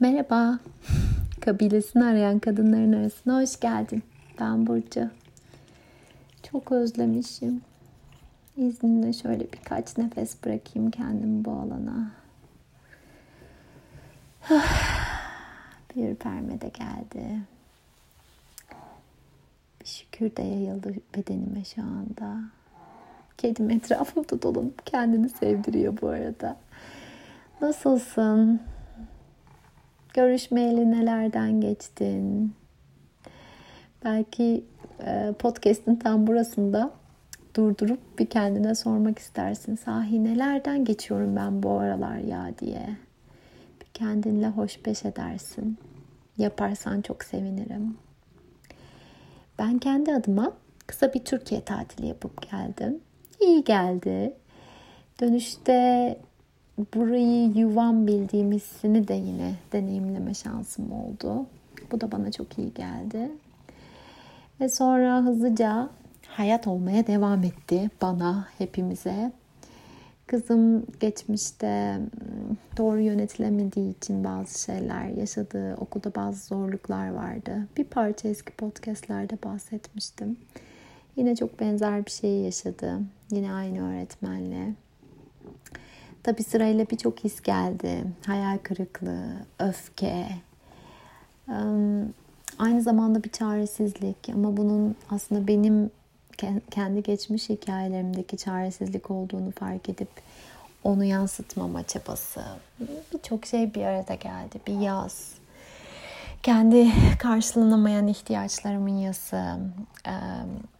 Merhaba. Kabilesini arayan kadınların arasına hoş geldin. Ben Burcu. Çok özlemişim. İzninle şöyle birkaç nefes bırakayım kendimi bu alana. Bir ürperme de geldi. Bir şükür de yayıldı bedenime şu anda. Kedim etrafımda dolanıp kendini sevdiriyor bu arada. Nasılsın? Görüşmeyeli nelerden geçtin? Belki e, podcast'in tam burasında durdurup bir kendine sormak istersin. Sahi nelerden geçiyorum ben bu aralar ya diye. Bir kendinle hoşbeş edersin. Yaparsan çok sevinirim. Ben kendi adıma kısa bir Türkiye tatili yapıp geldim. İyi geldi. Dönüşte burayı yuvam bildiğim hissini de yine deneyimleme şansım oldu. Bu da bana çok iyi geldi. Ve sonra hızlıca hayat olmaya devam etti bana, hepimize. Kızım geçmişte hmm, doğru yönetilemediği için bazı şeyler yaşadığı, okulda bazı zorluklar vardı. Bir parça eski podcastlerde bahsetmiştim. Yine çok benzer bir şey yaşadı. Yine aynı öğretmenle. Tabi sırayla birçok his geldi. Hayal kırıklığı, öfke, aynı zamanda bir çaresizlik ama bunun aslında benim kendi geçmiş hikayelerimdeki çaresizlik olduğunu fark edip onu yansıtmama çabası. Birçok şey bir arada geldi. Bir yaz. Kendi karşılanamayan ihtiyaçlarımın yası,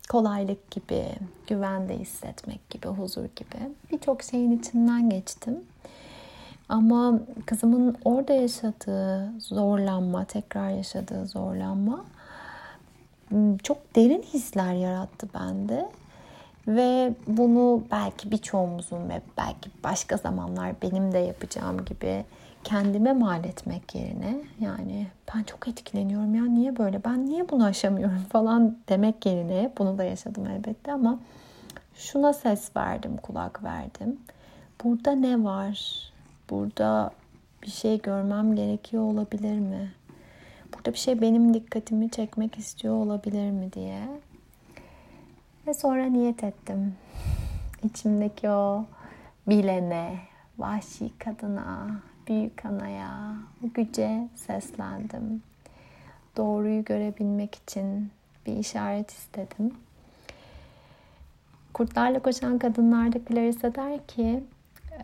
kolaylık gibi, güvende hissetmek gibi, huzur gibi birçok şeyin içinden geçtim. Ama kızımın orada yaşadığı zorlanma, tekrar yaşadığı zorlanma çok derin hisler yarattı bende. Ve bunu belki birçoğumuzun ve belki başka zamanlar benim de yapacağım gibi kendime mal etmek yerine yani ben çok etkileniyorum ya niye böyle? Ben niye bunu aşamıyorum? falan demek yerine bunu da yaşadım elbette ama şuna ses verdim kulak verdim. Burada ne var? Burada bir şey görmem gerekiyor olabilir mi? Burada bir şey benim dikkatimi çekmek istiyor olabilir mi? diye. Ve sonra niyet ettim. İçimdeki o bilene vahşi kadına büyük anaya, bu güce seslendim. Doğruyu görebilmek için bir işaret istedim. Kurtlarla koşan kadınlarda Clarissa der ki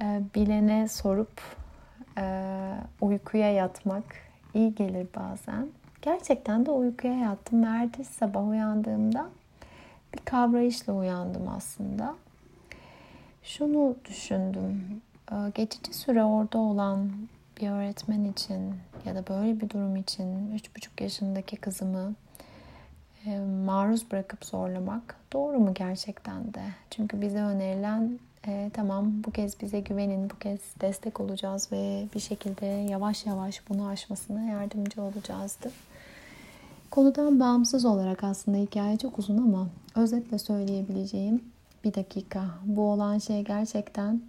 e, bilene sorup e, uykuya yatmak iyi gelir bazen. Gerçekten de uykuya yattım. Ertesi sabah uyandığımda bir kavrayışla uyandım aslında. Şunu düşündüm. Ee, geçici süre orada olan bir öğretmen için ya da böyle bir durum için 3,5 yaşındaki kızımı e, maruz bırakıp zorlamak doğru mu gerçekten de? Çünkü bize önerilen e, tamam bu kez bize güvenin, bu kez destek olacağız ve bir şekilde yavaş yavaş bunu aşmasına yardımcı olacağızdı. Konudan bağımsız olarak aslında hikaye çok uzun ama özetle söyleyebileceğim bir dakika. Bu olan şey gerçekten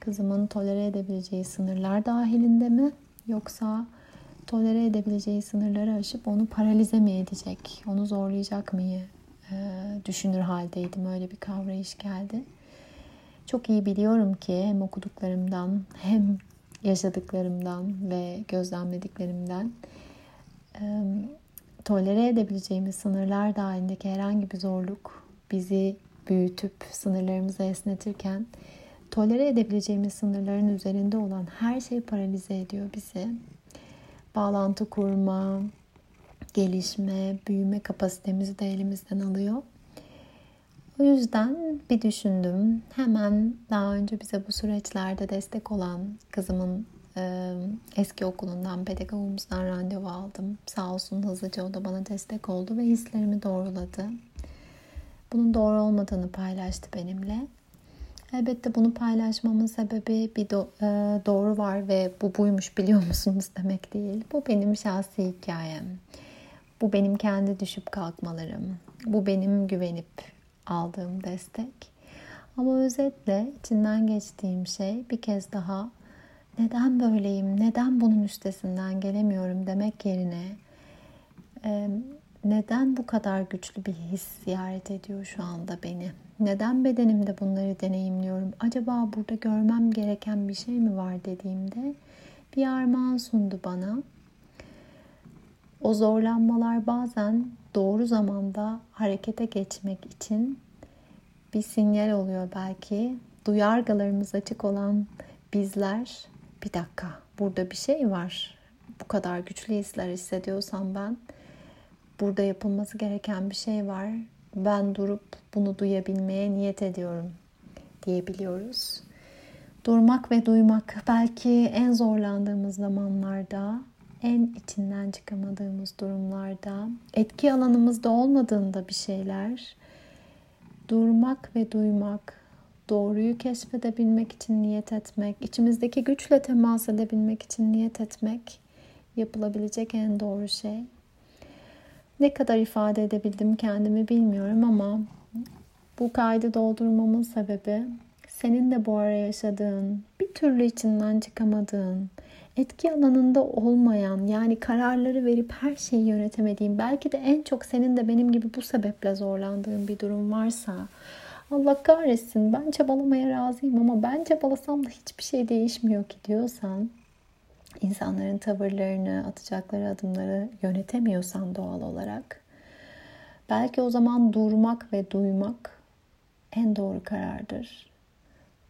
kızımın tolere edebileceği sınırlar dahilinde mi? Yoksa tolere edebileceği sınırları aşıp onu paralize mi edecek? Onu zorlayacak mı? E, düşünür haldeydim. Öyle bir kavrayış geldi. Çok iyi biliyorum ki hem okuduklarımdan hem yaşadıklarımdan ve gözlemlediklerimden e, tolere edebileceğimiz sınırlar dahilindeki herhangi bir zorluk bizi büyütüp sınırlarımızı esnetirken tolere edebileceğimiz sınırların üzerinde olan her şey paralize ediyor bizi. Bağlantı kurma, gelişme, büyüme kapasitemizi de elimizden alıyor. O yüzden bir düşündüm. Hemen daha önce bize bu süreçlerde destek olan kızımın e, eski okulundan, pedagogumuzdan randevu aldım. Sağ olsun hızlıca o da bana destek oldu ve hislerimi doğruladı. Bunun doğru olmadığını paylaştı benimle. Elbette bunu paylaşmamın sebebi bir do- e, doğru var ve bu buymuş biliyor musunuz demek değil. Bu benim şahsi hikayem. Bu benim kendi düşüp kalkmalarım. Bu benim güvenip aldığım destek. Ama özetle içinden geçtiğim şey bir kez daha neden böyleyim, neden bunun üstesinden gelemiyorum demek yerine e, neden bu kadar güçlü bir his ziyaret ediyor şu anda beni? Neden bedenimde bunları deneyimliyorum? Acaba burada görmem gereken bir şey mi var dediğimde bir armağan sundu bana. O zorlanmalar bazen doğru zamanda harekete geçmek için bir sinyal oluyor belki. Duyargalarımız açık olan bizler bir dakika burada bir şey var. Bu kadar güçlü hisler hissediyorsam ben burada yapılması gereken bir şey var. Ben durup bunu duyabilmeye niyet ediyorum diyebiliyoruz. Durmak ve duymak belki en zorlandığımız zamanlarda, en içinden çıkamadığımız durumlarda, etki alanımızda olmadığında bir şeyler durmak ve duymak, doğruyu keşfedebilmek için niyet etmek, içimizdeki güçle temas edebilmek için niyet etmek yapılabilecek en doğru şey. Ne kadar ifade edebildim kendimi bilmiyorum ama bu kaydı doldurmamın sebebi senin de bu ara yaşadığın, bir türlü içinden çıkamadığın, etki alanında olmayan yani kararları verip her şeyi yönetemediğin, belki de en çok senin de benim gibi bu sebeple zorlandığın bir durum varsa Allah kahretsin ben çabalamaya razıyım ama ben çabalasam da hiçbir şey değişmiyor ki diyorsan insanların tavırlarını, atacakları adımları yönetemiyorsan doğal olarak belki o zaman durmak ve duymak en doğru karardır.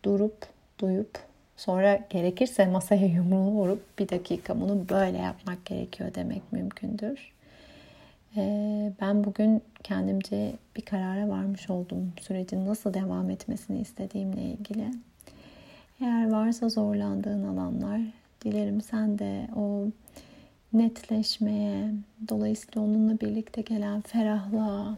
Durup, duyup sonra gerekirse masaya yumruğunu vurup bir dakika bunu böyle yapmak gerekiyor demek mümkündür. Ee, ben bugün kendimce bir karara varmış oldum. Sürecin nasıl devam etmesini istediğimle ilgili. Eğer varsa zorlandığın alanlar Dilerim sen de o netleşmeye, dolayısıyla onunla birlikte gelen ferahlığa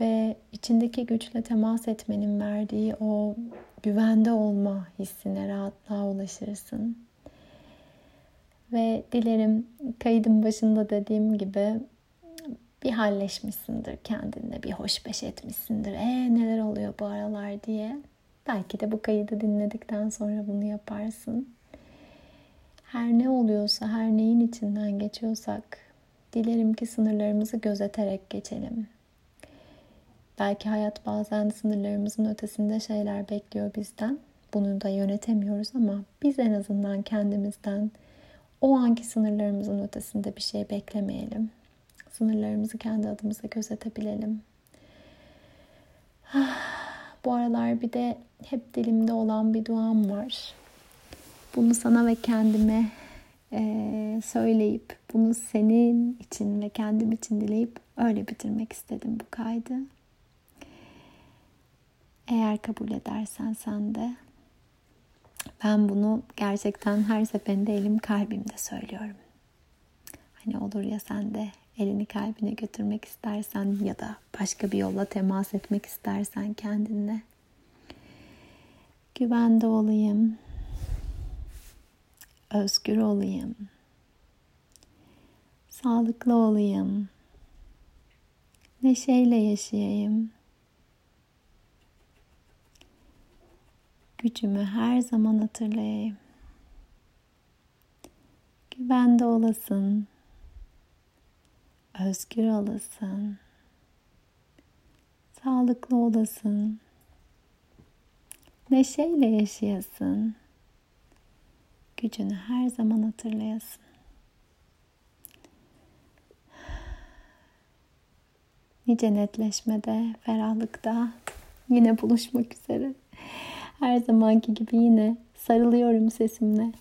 ve içindeki güçle temas etmenin verdiği o güvende olma hissine rahatlığa ulaşırsın. Ve dilerim kaydın başında dediğim gibi bir halleşmişsindir kendinle, bir hoşbeş etmişsindir. E neler oluyor bu aralar diye. Belki de bu kaydı dinledikten sonra bunu yaparsın her ne oluyorsa, her neyin içinden geçiyorsak dilerim ki sınırlarımızı gözeterek geçelim. Belki hayat bazen sınırlarımızın ötesinde şeyler bekliyor bizden. Bunu da yönetemiyoruz ama biz en azından kendimizden o anki sınırlarımızın ötesinde bir şey beklemeyelim. Sınırlarımızı kendi adımıza gözetebilelim. Bu aralar bir de hep dilimde olan bir duam var. Bunu sana ve kendime e, söyleyip bunu senin için ve kendim için dileyip öyle bitirmek istedim bu kaydı. Eğer kabul edersen sen de ben bunu gerçekten her seferinde elim kalbimde söylüyorum. Hani olur ya sen de elini kalbine götürmek istersen ya da başka bir yolla temas etmek istersen kendinle. Güvende olayım, özgür olayım. Sağlıklı olayım. Neşeyle yaşayayım. Gücümü her zaman hatırlayayım. Güvende olasın. Özgür olasın. Sağlıklı olasın. Neşeyle yaşayasın gücünü her zaman hatırlayasın. Nice netleşmede, ferahlıkta yine buluşmak üzere. Her zamanki gibi yine sarılıyorum sesimle.